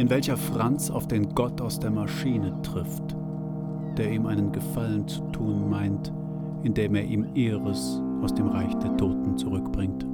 In welcher Franz auf den Gott aus der Maschine trifft, der ihm einen Gefallen zu tun meint, indem er ihm Eres aus dem Reich der Toten zurückbringt.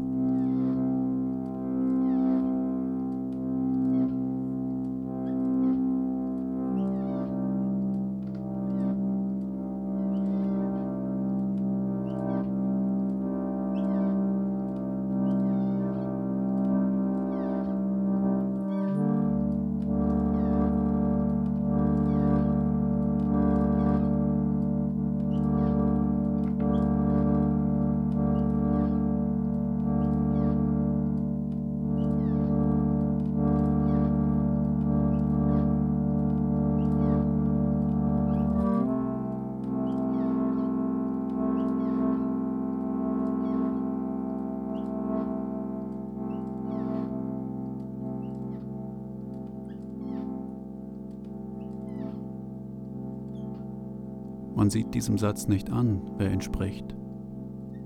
Man sieht diesem Satz nicht an, wer entspricht,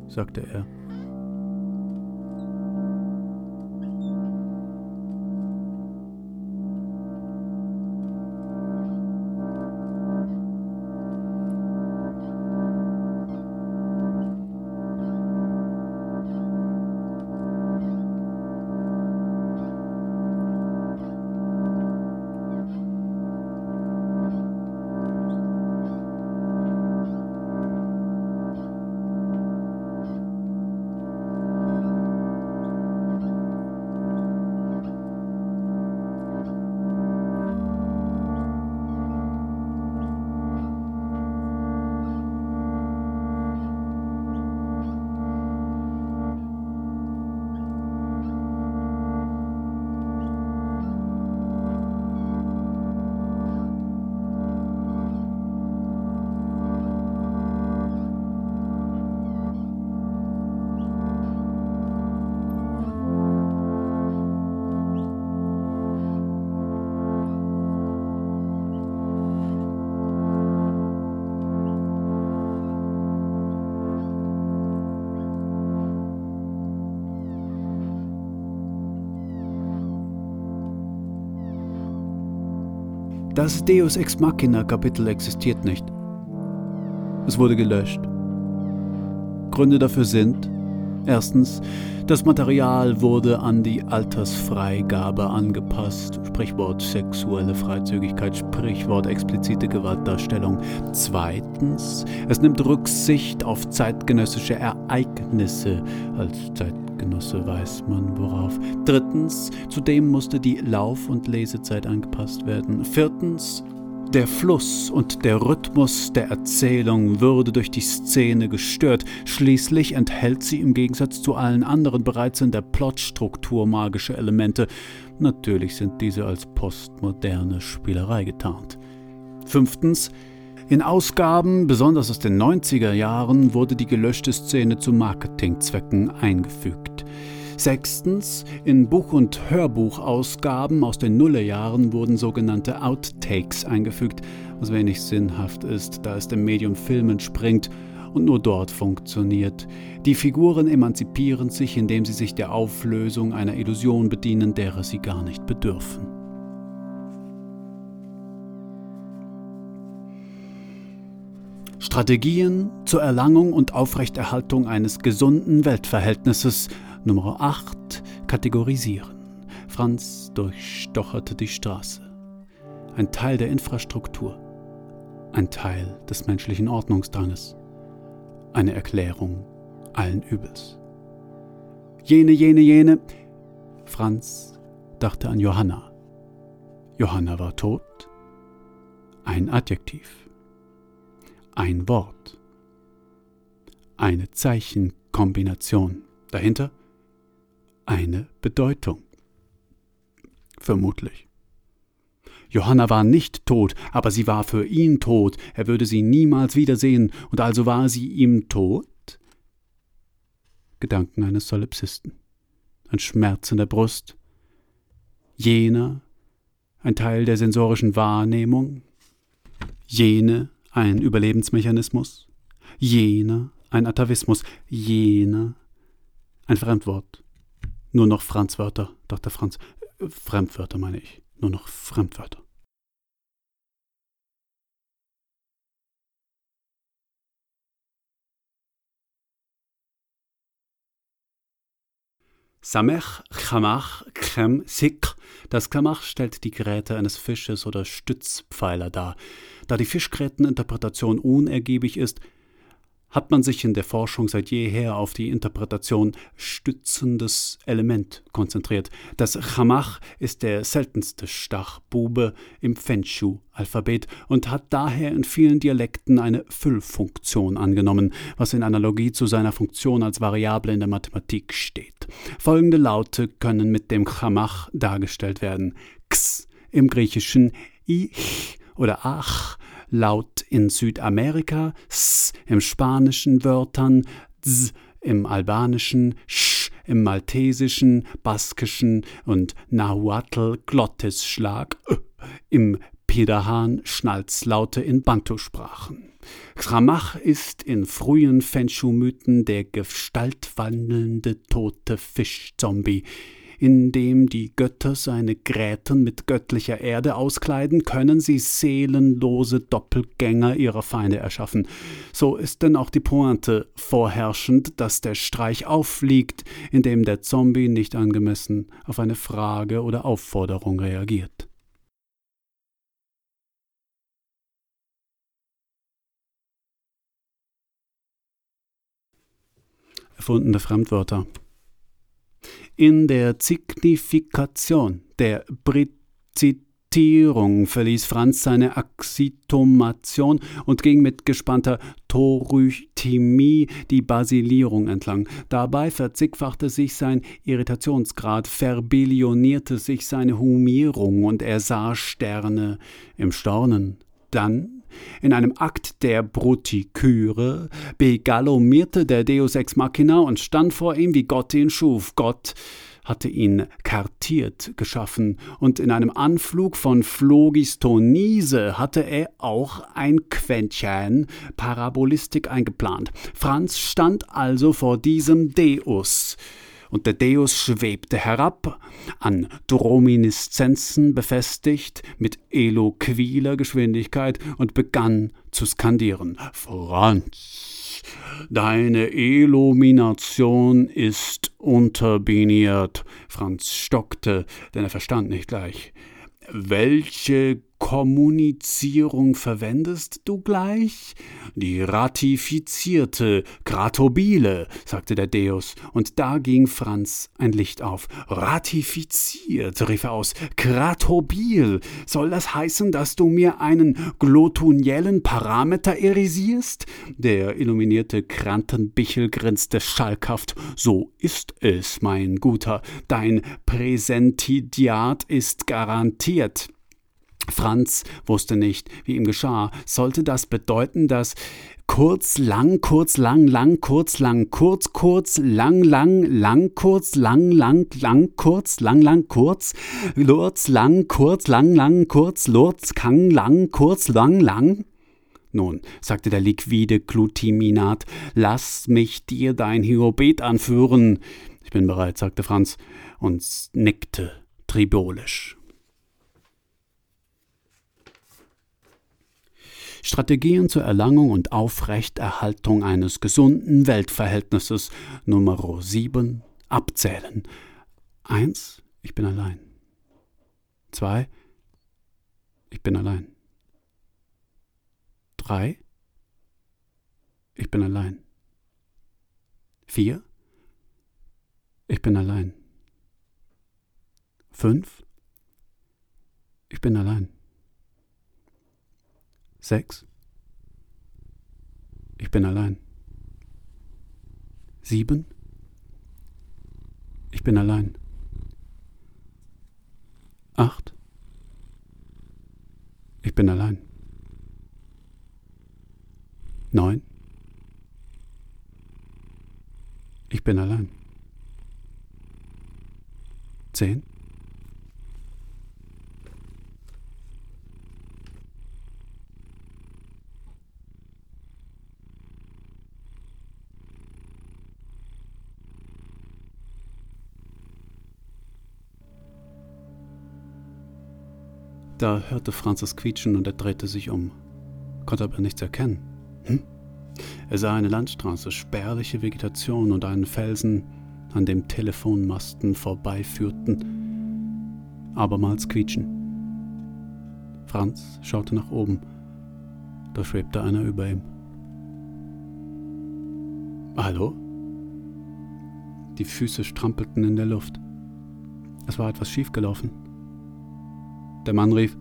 sagte er. Das Deus Ex Machina Kapitel existiert nicht. Es wurde gelöscht. Gründe dafür sind, erstens, das Material wurde an die Altersfreigabe angepasst, Sprichwort sexuelle Freizügigkeit, Sprichwort explizite Gewaltdarstellung. Zweitens, es nimmt Rücksicht auf zeitgenössische Ereignisse als Zeit Zeitgenosse weiß man worauf. Drittens, zudem musste die Lauf- und Lesezeit angepasst werden. Viertens, der Fluss und der Rhythmus der Erzählung würde durch die Szene gestört. Schließlich enthält sie im Gegensatz zu allen anderen bereits in der Plotstruktur magische Elemente. Natürlich sind diese als postmoderne Spielerei getarnt. Fünftens, in Ausgaben, besonders aus den 90er Jahren, wurde die gelöschte Szene zu Marketingzwecken eingefügt. Sechstens, in Buch- und Hörbuchausgaben aus den Nullerjahren wurden sogenannte Outtakes eingefügt, was wenig sinnhaft ist, da es dem Medium Film entspringt und nur dort funktioniert. Die Figuren emanzipieren sich, indem sie sich der Auflösung einer Illusion bedienen, derer sie gar nicht bedürfen. Strategien zur Erlangung und Aufrechterhaltung eines gesunden Weltverhältnisses Nummer 8 kategorisieren. Franz durchstocherte die Straße. Ein Teil der Infrastruktur, ein Teil des menschlichen Ordnungsdranges, eine Erklärung allen Übels. Jene, jene, jene. Franz dachte an Johanna. Johanna war tot. Ein Adjektiv ein Wort. Eine Zeichenkombination. Dahinter eine Bedeutung. Vermutlich. Johanna war nicht tot, aber sie war für ihn tot, er würde sie niemals wiedersehen, und also war sie ihm tot? Gedanken eines Solipsisten. Ein Schmerz in der Brust. Jener, ein Teil der sensorischen Wahrnehmung. Jene, ein Überlebensmechanismus, jener ein Atavismus, jener ein Fremdwort. Nur noch Franzwörter, Dr. Franz. Fremdwörter meine ich. Nur noch Fremdwörter. Samech, Chamach, Chem, Sik. Das Kamach stellt die Gräte eines Fisches oder Stützpfeiler dar. Da die Fischgräteninterpretation unergiebig ist, hat man sich in der Forschung seit jeher auf die Interpretation stützendes Element konzentriert. Das Chamach ist der seltenste Stachbube im Fenshu-Alphabet und hat daher in vielen Dialekten eine Füllfunktion angenommen, was in Analogie zu seiner Funktion als Variable in der Mathematik steht. Folgende Laute können mit dem Chamach dargestellt werden: X im Griechischen Ich oder Ach, laut in Südamerika, S im spanischen Wörtern, Z im albanischen, Sch im maltesischen, baskischen und Nahuatl Glottisschlag, im Pidahan Schnalzlaute in Bantu-Sprachen. Kramach ist in frühen Fenshu-Mythen der gestaltwandelnde tote Fischzombie, indem die Götter seine Gräten mit göttlicher Erde auskleiden, können sie seelenlose Doppelgänger ihrer Feinde erschaffen. So ist denn auch die Pointe vorherrschend, dass der Streich aufliegt, indem der Zombie nicht angemessen auf eine Frage oder Aufforderung reagiert. Erfundene Fremdwörter in der Signifikation der Brizitierung verließ Franz seine Axitomation und ging mit gespannter Torythmie die Basilierung entlang. Dabei verzigfachte sich sein Irritationsgrad, verbillonierte sich seine Humierung und er sah Sterne im Stornen. Dann in einem Akt der Brutiküre begalomierte der Deus ex machina und stand vor ihm, wie Gott ihn schuf. Gott hatte ihn kartiert geschaffen, und in einem Anflug von Phlogistonise hatte er auch ein Quäntchen Parabolistik eingeplant. Franz stand also vor diesem Deus und der Deus schwebte herab, an Drominiszenzen befestigt, mit eloquiler Geschwindigkeit und begann zu skandieren. Franz, deine Illumination ist unterbiniert. Franz stockte, denn er verstand nicht gleich. Welche Kommunizierung verwendest du gleich? Die ratifizierte, gratobile, sagte der Deus, und da ging Franz ein Licht auf. Ratifiziert, rief er aus, gratobil. Soll das heißen, dass du mir einen glotuniellen Parameter irisierst? Der illuminierte Krantenbichel grinste schalkhaft. So ist es, mein Guter. Dein Präsentidiat ist garantiert. Franz wusste nicht, wie ihm geschah. Sollte das bedeuten, dass kurz, lang, kurz, lang, lang, kurz, lang, kurz, kurz, lang, lang, lang, kurz, lang, lang, lang, kurz, lang, lang, kurz, lurz, lang, kurz, lang, lang, kurz, lurz, kang, lang, kurz, lang, lang? Nun, sagte der liquide Glutiminat, lass mich dir dein Hiobet anführen. Ich bin bereit, sagte Franz und nickte tribolisch. Strategien zur Erlangung und Aufrechterhaltung eines gesunden Weltverhältnisses Nummer 7 abzählen. 1. Ich bin allein. 2. Ich bin allein. 3. Ich bin allein. 4. Ich bin allein. 5. Ich bin allein. Sechs. Ich bin allein. Sieben. Ich bin allein. Acht. Ich bin allein. Neun. Ich bin allein. Zehn. Da hörte Franz das Quietschen und er drehte sich um, konnte aber nichts erkennen. Hm? Er sah eine Landstraße, spärliche Vegetation und einen Felsen, an dem Telefonmasten vorbeiführten. Abermals quietschen. Franz schaute nach oben. Da schwebte einer über ihm. Hallo? Die Füße strampelten in der Luft. Es war etwas schiefgelaufen. Der Mann rief: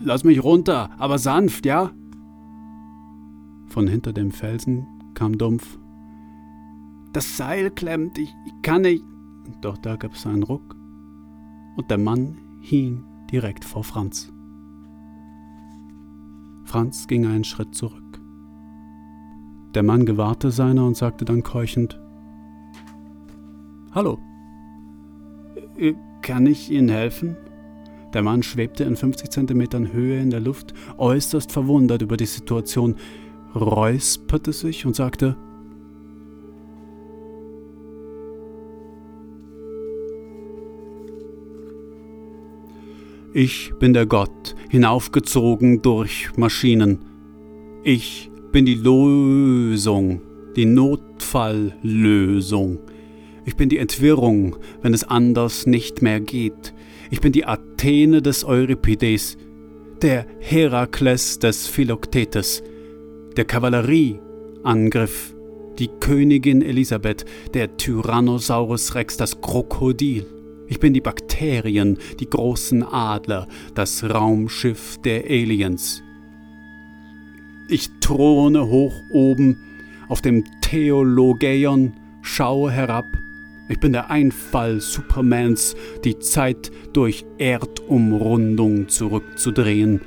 Lass mich runter, aber sanft, ja? Von hinter dem Felsen kam dumpf: Das Seil klemmt, ich, ich kann nicht. Doch da gab es einen Ruck und der Mann hing direkt vor Franz. Franz ging einen Schritt zurück. Der Mann gewahrte seiner und sagte dann keuchend: Hallo, äh, kann ich Ihnen helfen? Der Mann schwebte in 50 Zentimetern Höhe in der Luft, äußerst verwundert über die Situation, räusperte sich und sagte, Ich bin der Gott, hinaufgezogen durch Maschinen. Ich bin die Lösung, die Notfalllösung. Ich bin die Entwirrung, wenn es anders nicht mehr geht. Ich bin die Athene des Euripides, der Herakles des Philoktetes, der Kavallerieangriff, die Königin Elisabeth, der Tyrannosaurus Rex, das Krokodil. Ich bin die Bakterien, die großen Adler, das Raumschiff der Aliens. Ich throne hoch oben auf dem Theologeion, schaue herab ich bin der Einfall Supermans, die Zeit durch Erdumrundung zurückzudrehen.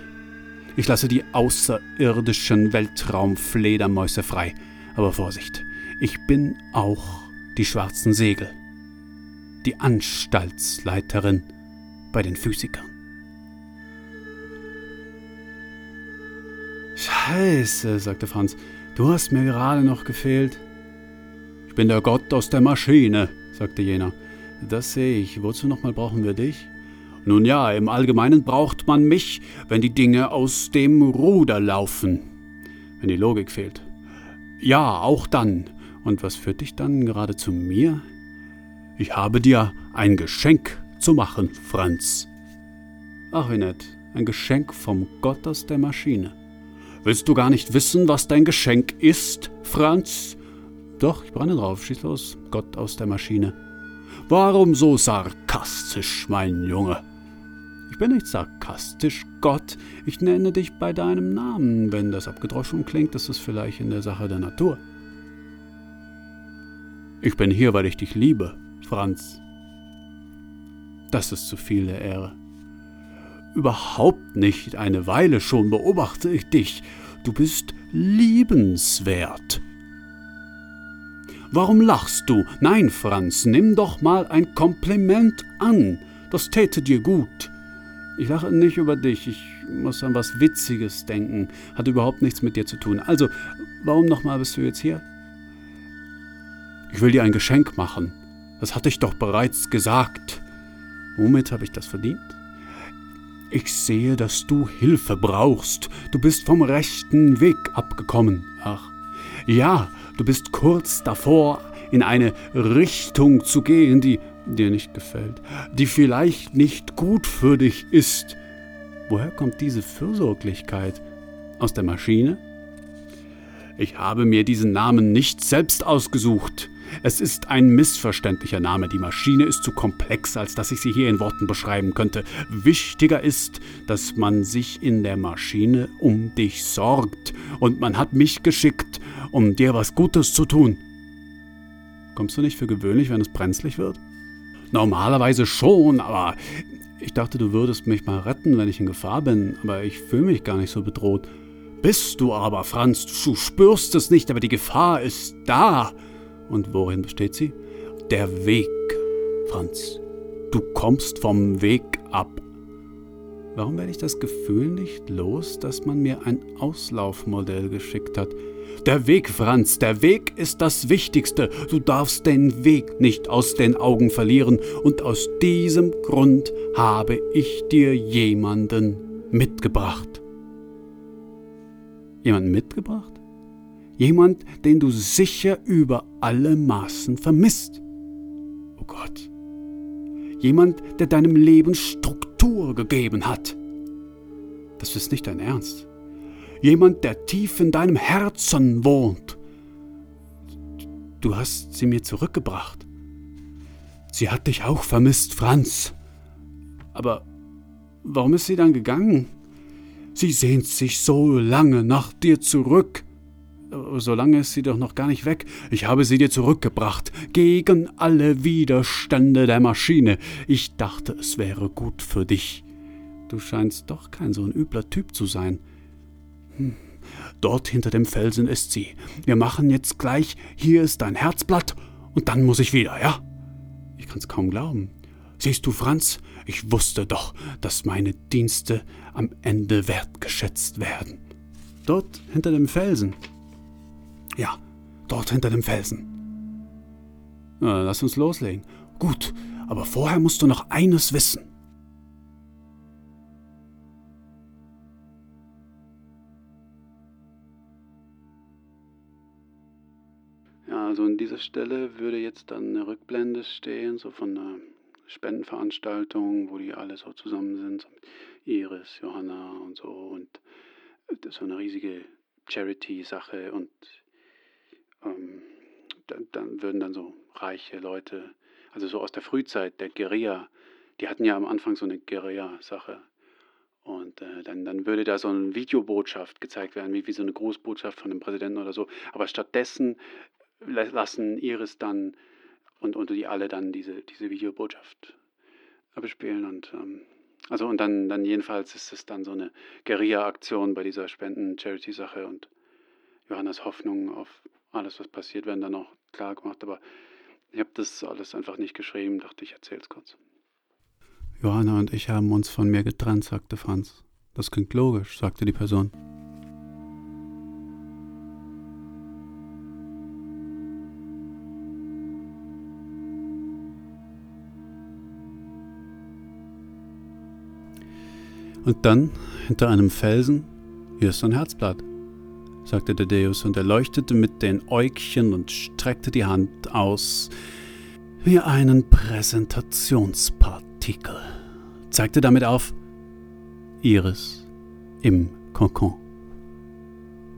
Ich lasse die außerirdischen Weltraumfledermäuse frei. Aber Vorsicht, ich bin auch die schwarzen Segel. Die Anstaltsleiterin bei den Physikern. Scheiße, sagte Franz, du hast mir gerade noch gefehlt. Ich bin der Gott aus der Maschine, sagte jener. Das sehe ich. Wozu nochmal brauchen wir dich? Nun ja, im Allgemeinen braucht man mich, wenn die Dinge aus dem Ruder laufen. Wenn die Logik fehlt. Ja, auch dann. Und was führt dich dann gerade zu mir? Ich habe dir ein Geschenk zu machen, Franz. Ach, wie nett. Ein Geschenk vom Gott aus der Maschine. Willst du gar nicht wissen, was dein Geschenk ist, Franz? Doch, ich brenne drauf. Schieß los, Gott aus der Maschine. Warum so sarkastisch, mein Junge? Ich bin nicht sarkastisch, Gott. Ich nenne dich bei deinem Namen. Wenn das abgedroschen klingt, ist es vielleicht in der Sache der Natur. Ich bin hier, weil ich dich liebe, Franz. Das ist zu viel der Ehre. Überhaupt nicht. Eine Weile schon beobachte ich dich. Du bist liebenswert. Warum lachst du? Nein, Franz, nimm doch mal ein Kompliment an. Das täte dir gut. Ich lache nicht über dich, ich muss an was Witziges denken. Hat überhaupt nichts mit dir zu tun. Also, warum nochmal bist du jetzt hier? Ich will dir ein Geschenk machen. Das hatte ich doch bereits gesagt. Womit habe ich das verdient? Ich sehe, dass du Hilfe brauchst. Du bist vom rechten Weg abgekommen. Ach, ja, Du bist kurz davor, in eine Richtung zu gehen, die dir nicht gefällt, die vielleicht nicht gut für dich ist. Woher kommt diese Fürsorglichkeit? Aus der Maschine? Ich habe mir diesen Namen nicht selbst ausgesucht. Es ist ein missverständlicher Name. Die Maschine ist zu komplex, als dass ich sie hier in Worten beschreiben könnte. Wichtiger ist, dass man sich in der Maschine um dich sorgt. Und man hat mich geschickt, um dir was Gutes zu tun. Kommst du nicht für gewöhnlich, wenn es brenzlig wird? Normalerweise schon, aber ich dachte, du würdest mich mal retten, wenn ich in Gefahr bin, aber ich fühle mich gar nicht so bedroht. Bist du aber, Franz, du spürst es nicht, aber die Gefahr ist da. Und worin besteht sie? Der Weg, Franz. Du kommst vom Weg ab. Warum werde ich das Gefühl nicht los, dass man mir ein Auslaufmodell geschickt hat? Der Weg, Franz, der Weg ist das Wichtigste. Du darfst den Weg nicht aus den Augen verlieren. Und aus diesem Grund habe ich dir jemanden mitgebracht. Jemanden mitgebracht? Jemand, den du sicher über alle Maßen vermisst. Oh Gott. Jemand, der deinem Leben Struktur gegeben hat. Das ist nicht dein Ernst jemand, der tief in deinem Herzen wohnt. Du hast sie mir zurückgebracht. Sie hat dich auch vermisst, Franz. Aber warum ist sie dann gegangen? Sie sehnt sich so lange nach dir zurück. So lange ist sie doch noch gar nicht weg. Ich habe sie dir zurückgebracht, gegen alle Widerstände der Maschine. Ich dachte, es wäre gut für dich. Du scheinst doch kein so ein übler Typ zu sein. Hm. Dort hinter dem Felsen ist sie. Wir machen jetzt gleich, hier ist dein Herzblatt und dann muss ich wieder, ja? Ich kann's kaum glauben. Siehst du, Franz, ich wusste doch, dass meine Dienste am Ende wertgeschätzt werden. Dort hinter dem Felsen. Ja, dort hinter dem Felsen. Na, lass uns loslegen. Gut, aber vorher musst du noch eines wissen. Also an dieser Stelle würde jetzt dann eine Rückblende stehen, so von einer Spendenveranstaltung, wo die alle so zusammen sind, so Iris, Johanna und so und das ist so eine riesige Charity-Sache und ähm, dann, dann würden dann so reiche Leute, also so aus der Frühzeit, der Guerilla, die hatten ja am Anfang so eine Guerilla-Sache. Und äh, dann, dann würde da so eine Videobotschaft gezeigt werden, wie, wie so eine Großbotschaft von dem Präsidenten oder so. Aber stattdessen lassen Iris dann und, und die alle dann diese, diese Videobotschaft bespielen und ähm, also und dann, dann jedenfalls ist es dann so eine Guerilla-Aktion bei dieser Spenden-Charity-Sache und Johannas Hoffnung auf alles, was passiert, werden dann auch klar gemacht. Aber ich habe das alles einfach nicht geschrieben, dachte ich, erzähle es kurz. Johanna und ich haben uns von mir getrennt, sagte Franz. Das klingt logisch, sagte die Person. Und dann, hinter einem Felsen, hier ist ein Herzblatt, sagte der Deus, und er leuchtete mit den Äugchen und streckte die Hand aus wie einen Präsentationspartikel, zeigte damit auf Iris im Kokon.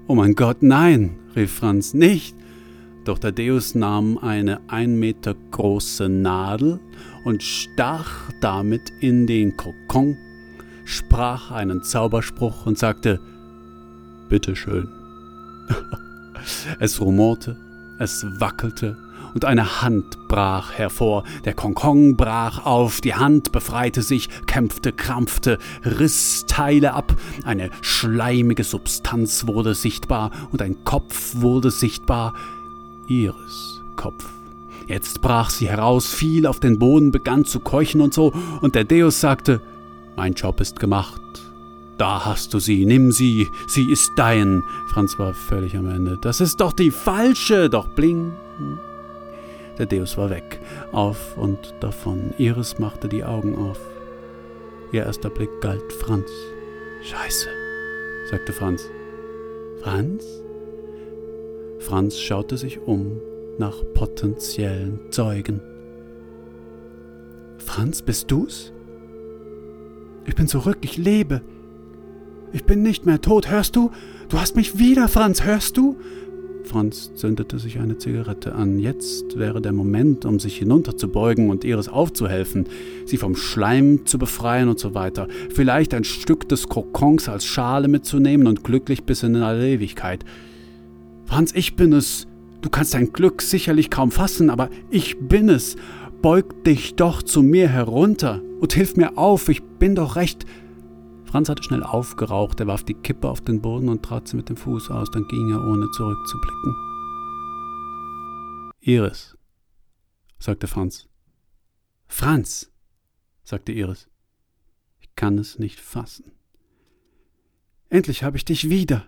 Oh mein Gott, nein, rief Franz, nicht! Doch der Deus nahm eine ein Meter große Nadel und stach damit in den Kokon sprach einen Zauberspruch und sagte Bitteschön. es rumorte, es wackelte, und eine Hand brach hervor. Der Konkong brach auf, die Hand befreite sich, kämpfte, krampfte, riss Teile ab. Eine schleimige Substanz wurde sichtbar und ein Kopf wurde sichtbar. Iris Kopf. Jetzt brach sie heraus, fiel auf den Boden, begann zu keuchen und so, und der Deus sagte, mein Job ist gemacht. Da hast du sie, nimm sie, sie ist dein. Franz war völlig am Ende. Das ist doch die falsche, doch bling. Der Deus war weg, auf und davon. Iris machte die Augen auf. Ihr erster Blick galt Franz. Scheiße, sagte Franz. Franz? Franz schaute sich um nach potenziellen Zeugen. Franz, bist du's? Ich bin zurück, ich lebe. Ich bin nicht mehr tot, hörst du? Du hast mich wieder, Franz, hörst du? Franz zündete sich eine Zigarette an. Jetzt wäre der Moment, um sich hinunterzubeugen und Iris aufzuhelfen, sie vom Schleim zu befreien und so weiter. Vielleicht ein Stück des Kokons als Schale mitzunehmen und glücklich bis in alle Ewigkeit. Franz, ich bin es. Du kannst dein Glück sicherlich kaum fassen, aber ich bin es. Beug dich doch zu mir herunter und hilf mir auf, ich bin doch recht. Franz hatte schnell aufgeraucht, er warf die Kippe auf den Boden und trat sie mit dem Fuß aus, dann ging er, ohne zurückzublicken. Iris, sagte Franz. Franz, sagte Iris. Ich kann es nicht fassen. Endlich habe ich dich wieder.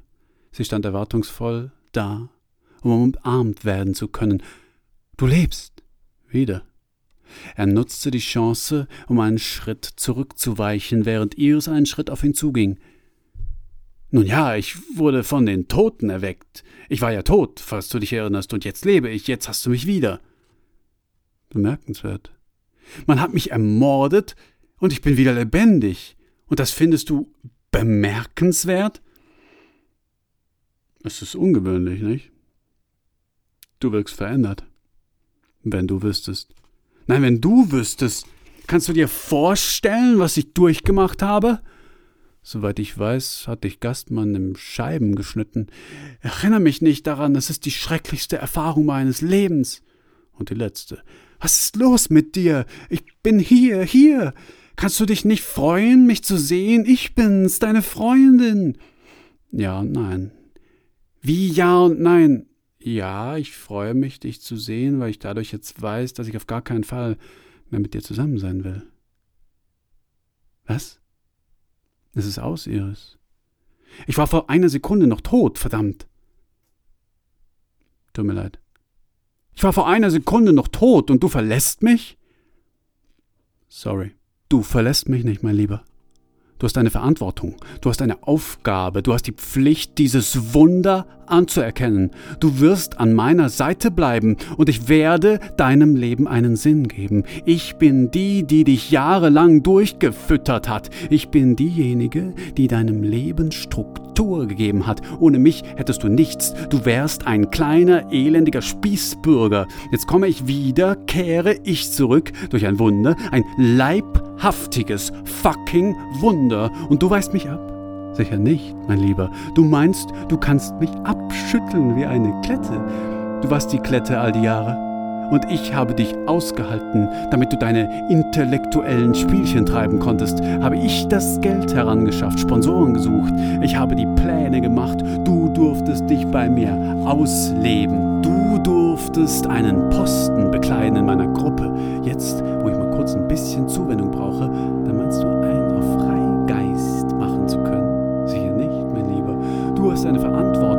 Sie stand erwartungsvoll, da, um umarmt werden zu können. Du lebst. Wieder. Er nutzte die Chance, um einen Schritt zurückzuweichen, während Iris einen Schritt auf ihn zuging. Nun ja, ich wurde von den Toten erweckt. Ich war ja tot, falls du dich erinnerst, und jetzt lebe ich, jetzt hast du mich wieder. Bemerkenswert. Man hat mich ermordet, und ich bin wieder lebendig. Und das findest du bemerkenswert? Es ist ungewöhnlich, nicht? Du wirkst verändert. Wenn du wüsstest. Nein, wenn du wüsstest. Kannst du dir vorstellen, was ich durchgemacht habe? Soweit ich weiß, hat dich Gastmann im Scheiben geschnitten. Erinnere mich nicht daran, es ist die schrecklichste Erfahrung meines Lebens. Und die letzte. Was ist los mit dir? Ich bin hier, hier. Kannst du dich nicht freuen, mich zu sehen? Ich bin's, deine Freundin. Ja und nein. Wie ja und nein? Ja, ich freue mich, dich zu sehen, weil ich dadurch jetzt weiß, dass ich auf gar keinen Fall mehr mit dir zusammen sein will. Was? Es ist aus, Iris. Ich war vor einer Sekunde noch tot, verdammt. Tut mir leid. Ich war vor einer Sekunde noch tot und du verlässt mich? Sorry. Du verlässt mich nicht, mein Lieber. Du hast eine Verantwortung, du hast eine Aufgabe, du hast die Pflicht, dieses Wunder anzuerkennen. Du wirst an meiner Seite bleiben und ich werde deinem Leben einen Sinn geben. Ich bin die, die dich jahrelang durchgefüttert hat. Ich bin diejenige, die deinem Leben Struktur gegeben hat. Ohne mich hättest du nichts. Du wärst ein kleiner, elendiger Spießbürger. Jetzt komme ich wieder, kehre ich zurück durch ein Wunder, ein Leib wahrhaftiges fucking Wunder. Und du weist mich ab? Sicher nicht, mein Lieber. Du meinst, du kannst mich abschütteln wie eine Klette. Du warst die Klette all die Jahre. Und ich habe dich ausgehalten, damit du deine intellektuellen Spielchen treiben konntest. Habe ich das Geld herangeschafft, Sponsoren gesucht. Ich habe die Pläne gemacht. Du durftest dich bei mir ausleben. Du durftest einen Posten bekleiden in meiner Gruppe. Jetzt, wo ich mal kurz ein bisschen Zuwendung brauche, dann meinst du, einen auf Freigeist machen zu können? Sicher nicht, mein Lieber. Du hast eine Verantwortung.